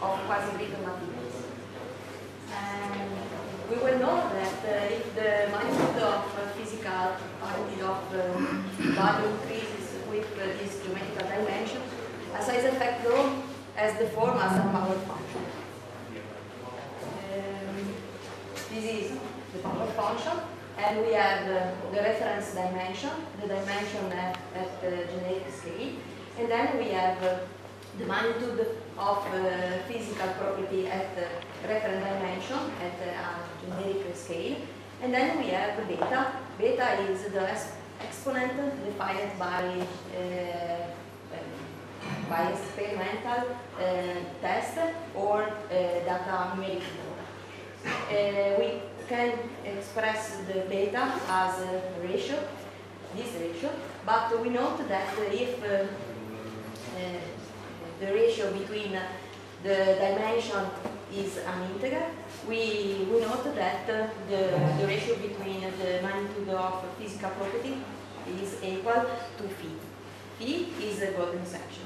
of quasi-brittle materials. And we will know that uh, if the magnitude of uh, physical magnitude of uh, value increases with uh, this geometrical dimension, a size effect law as the form as a power function. Um, this is the power function, and we have uh, the reference dimension, the dimension at, at the generic scale, and then we have uh, the magnitude of uh, physical property at the reference dimension at a generic scale, and then we have beta. Beta is the exponent defined by uh, by experimental uh, test or uh, data numeric uh, we can express the beta as a ratio, this ratio, but we note that if uh, uh, the ratio between the dimension is an integer, we, we note that uh, the, the ratio between the magnitude of physical property is equal to phi. Phi is a golden section.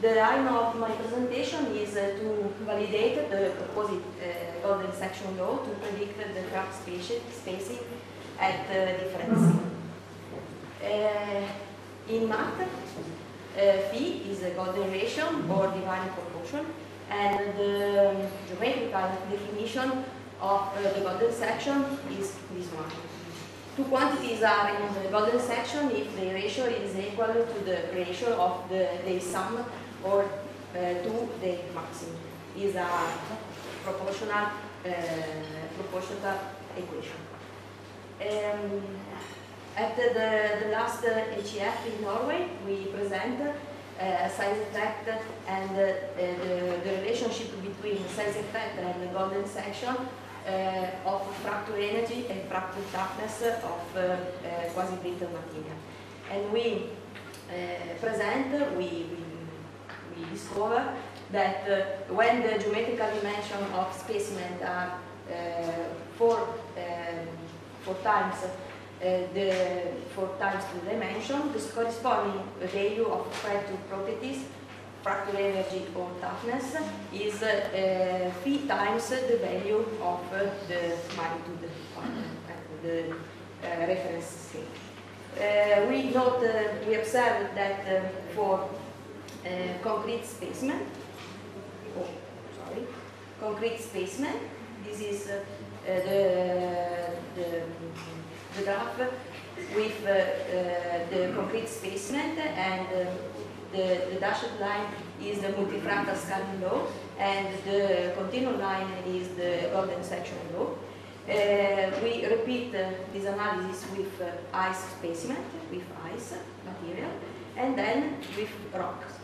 The aim of my presentation is uh, to validate the proposed uh, golden section law to predict the crack spacing at uh, different C. in math, phi is a golden ratio or divine proportion, and the geometrical definition of the golden section is this one. Two quantities are in the golden section if the ratio is equal to the ratio of the, sum or uh, to the maximum. Is a proportional uh, proportional equation. Um, at the, the last HEF in Norway, we present uh, size effect and uh, the, the relationship between size effect and the golden section uh, of fracture energy and fracture toughness of uh, uh, quasi-brittle material. And we present, we, we we discover that uh, when the geometrical dimension of specimen are uh, four, um, four times uh, Eh, the four times the dimension, the corresponding value of fracture properties, fracture energy or toughness, is uh, times the value of uh, the magnitude of the reference scale. we note, we observe that for concrete specimen. Oh, sorry. Concrete specimen. This is the, the, graph with uh, the concrete specimen and the, the dashed line is the multifractal scaling law and the continuous line is the golden section law. Uh, we repeat uh, this analysis with uh, ice specimen, with ice material, and then with rocks.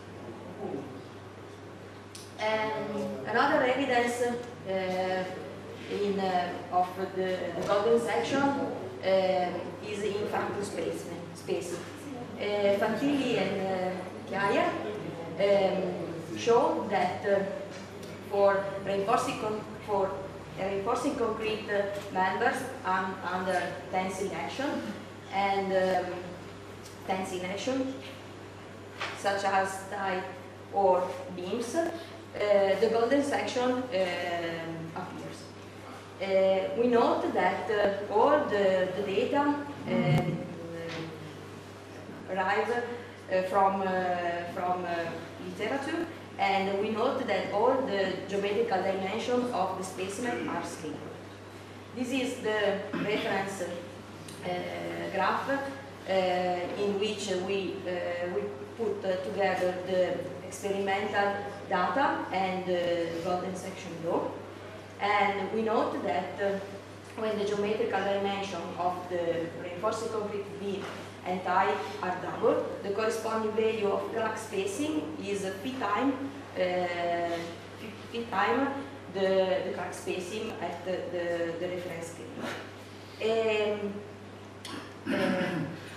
And another evidence uh, in, uh, of the, the, golden section uh, is in fractal space. space. Uh, Fantilli and Chiaia um, show that for reinforcing for reinforcing concrete members un under tensile action and um, tensile action, such as tie or beams, uh, the golden section. Uh, we note that all the, the data um, arrive from, from literature and we note that all the geometrical dimensions of the specimen are scalar. This is the reference uh, graph uh, in which we, uh, we put together the experimental data and the golden section law. And we note that uh, when the geometrical dimension of the reinforced concrete beam and tie are double, the corresponding value of crack spacing is phi time, uh, time the, the crack spacing at the, the, the reference scale. Um,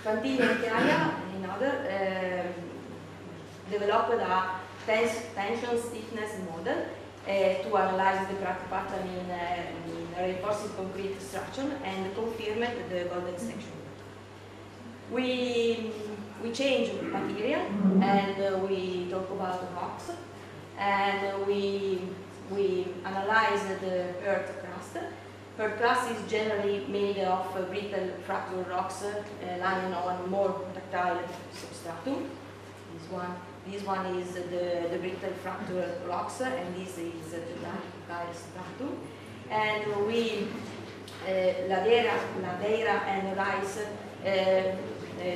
and Chiaia, another, um, developed a tens tension stiffness model uh, to analyze the crack pattern in, in reinforced concrete structure and confirmed the golden section. We, we change material and we talk about rocks and we, we analyzed the Earth crust. Earth crust is generally made of uh, brittle fractal rocks uh, lying on more ductile substratum. This one, this one is the, the brittle fractal rocks, and this is the ductile stratum. And we, uh, Ladeira, Ladeira and Price uh, uh,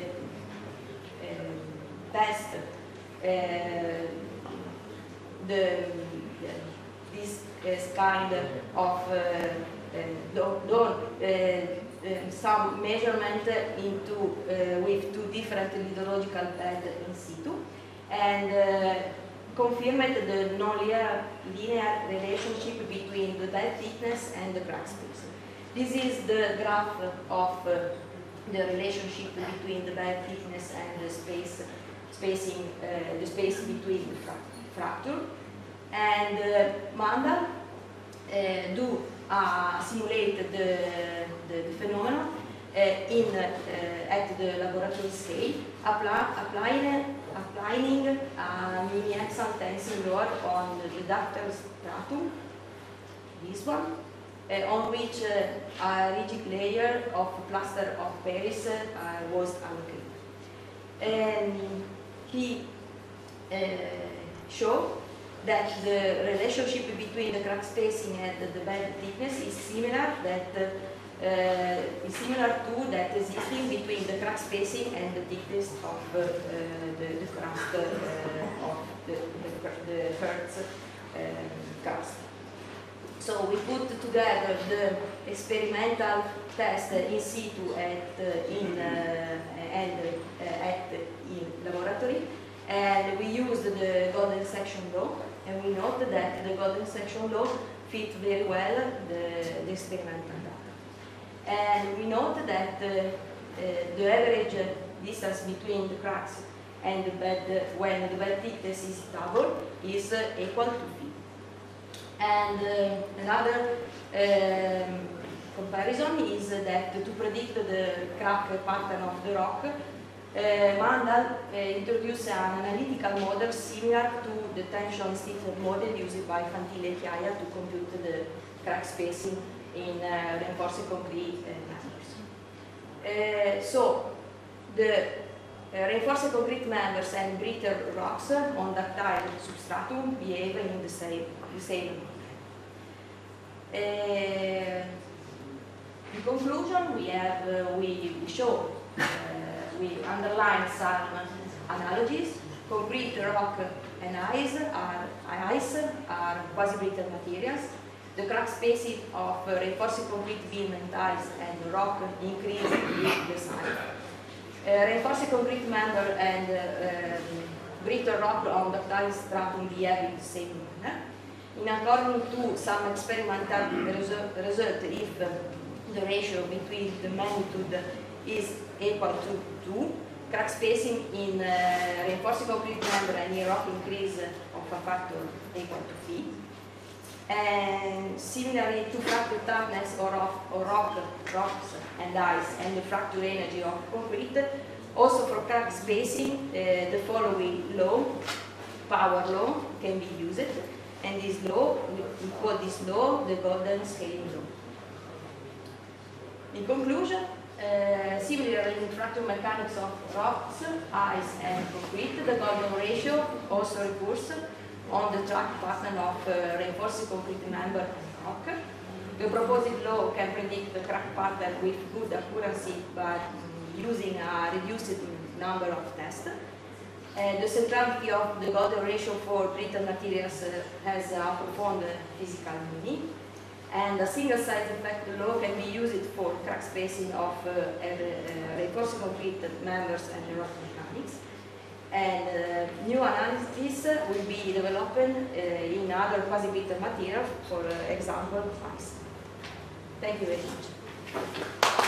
test uh, the, this kind of done some measurement into with two different lithological beds in situ and confirmed the non-linear relationship between the bed thickness and the crack space. This is the graph of uh, the relationship between the bed thickness and the space spacing, uh, the space between the fra fracture. And uh, Mandal uh, do simulate the, the, the phenomenon in, at the laboratory scale, apply, applying, applying a uniaxial tensing rod on the ductile stratum, this one, uh, on which uh, a rigid layer of plaster of Paris uh, was allocated. And he showed that the relationship between the crack spacing and the bed thickness is similar that uh, is similar to that existing between the crack spacing and the thickness of uh, the, the crust uh, of the, the, the Hertz um, crust. So we put together the experimental test in situ at in uh, and uh, at in laboratory, and we used the golden section law, and we note that the golden section law fit very well the, the experimental data. And we note that uh, uh, the average distance between the cracks and the bed, when the bed thickness is double, is uh, equal to and uh, another um, comparison is that to predict the crack pattern of the rock, uh, Mandal uh, introduced an analytical model similar to the tension stiffness model used by Fantilli and Chiaia to compute the crack spacing in uh, reinforced concrete members. Uh, so, the uh, reinforced concrete members and brittle rocks on ductile substratum behave in the same, the same uh, in conclusion, we have uh, we, we show uh, we underline some analogies. Concrete, rock, and ice are ice are quasi-brittle materials. The crack spacing of uh, reinforced concrete beam and ice and rock increase with the size. Uh, reinforced concrete member and uh, um, brittle rock on the ductile stratum behave in the same manner in according to some experimental result, result if the ratio between the magnitude is equal to 2, crack spacing in uh, reinforced concrete member and rock increase of a factor equal to phi. And similarly to fracture toughness or of or rock, rocks and ice and the fracture energy of concrete, also for crack spacing, uh, the following law, power law, can be used. And this law, we call this law the golden scaling law. In conclusion, uh, similarly in fracture mechanics of rocks, ice and concrete, the golden ratio also recurs on the crack pattern of uh, reinforced concrete member rock. The proposed law can predict the crack pattern with good accuracy by using a reduced number of tests. Uh, the centrality of the Golden ratio for brittle materials uh, has a profound physical meaning. And a single size effect law can be used for crack spacing of uh, uh reinforced concrete members and rock mechanics. And uh, new analysis will be developed uh, in other quasi-brittle materials, for example, ice. Thank you very much.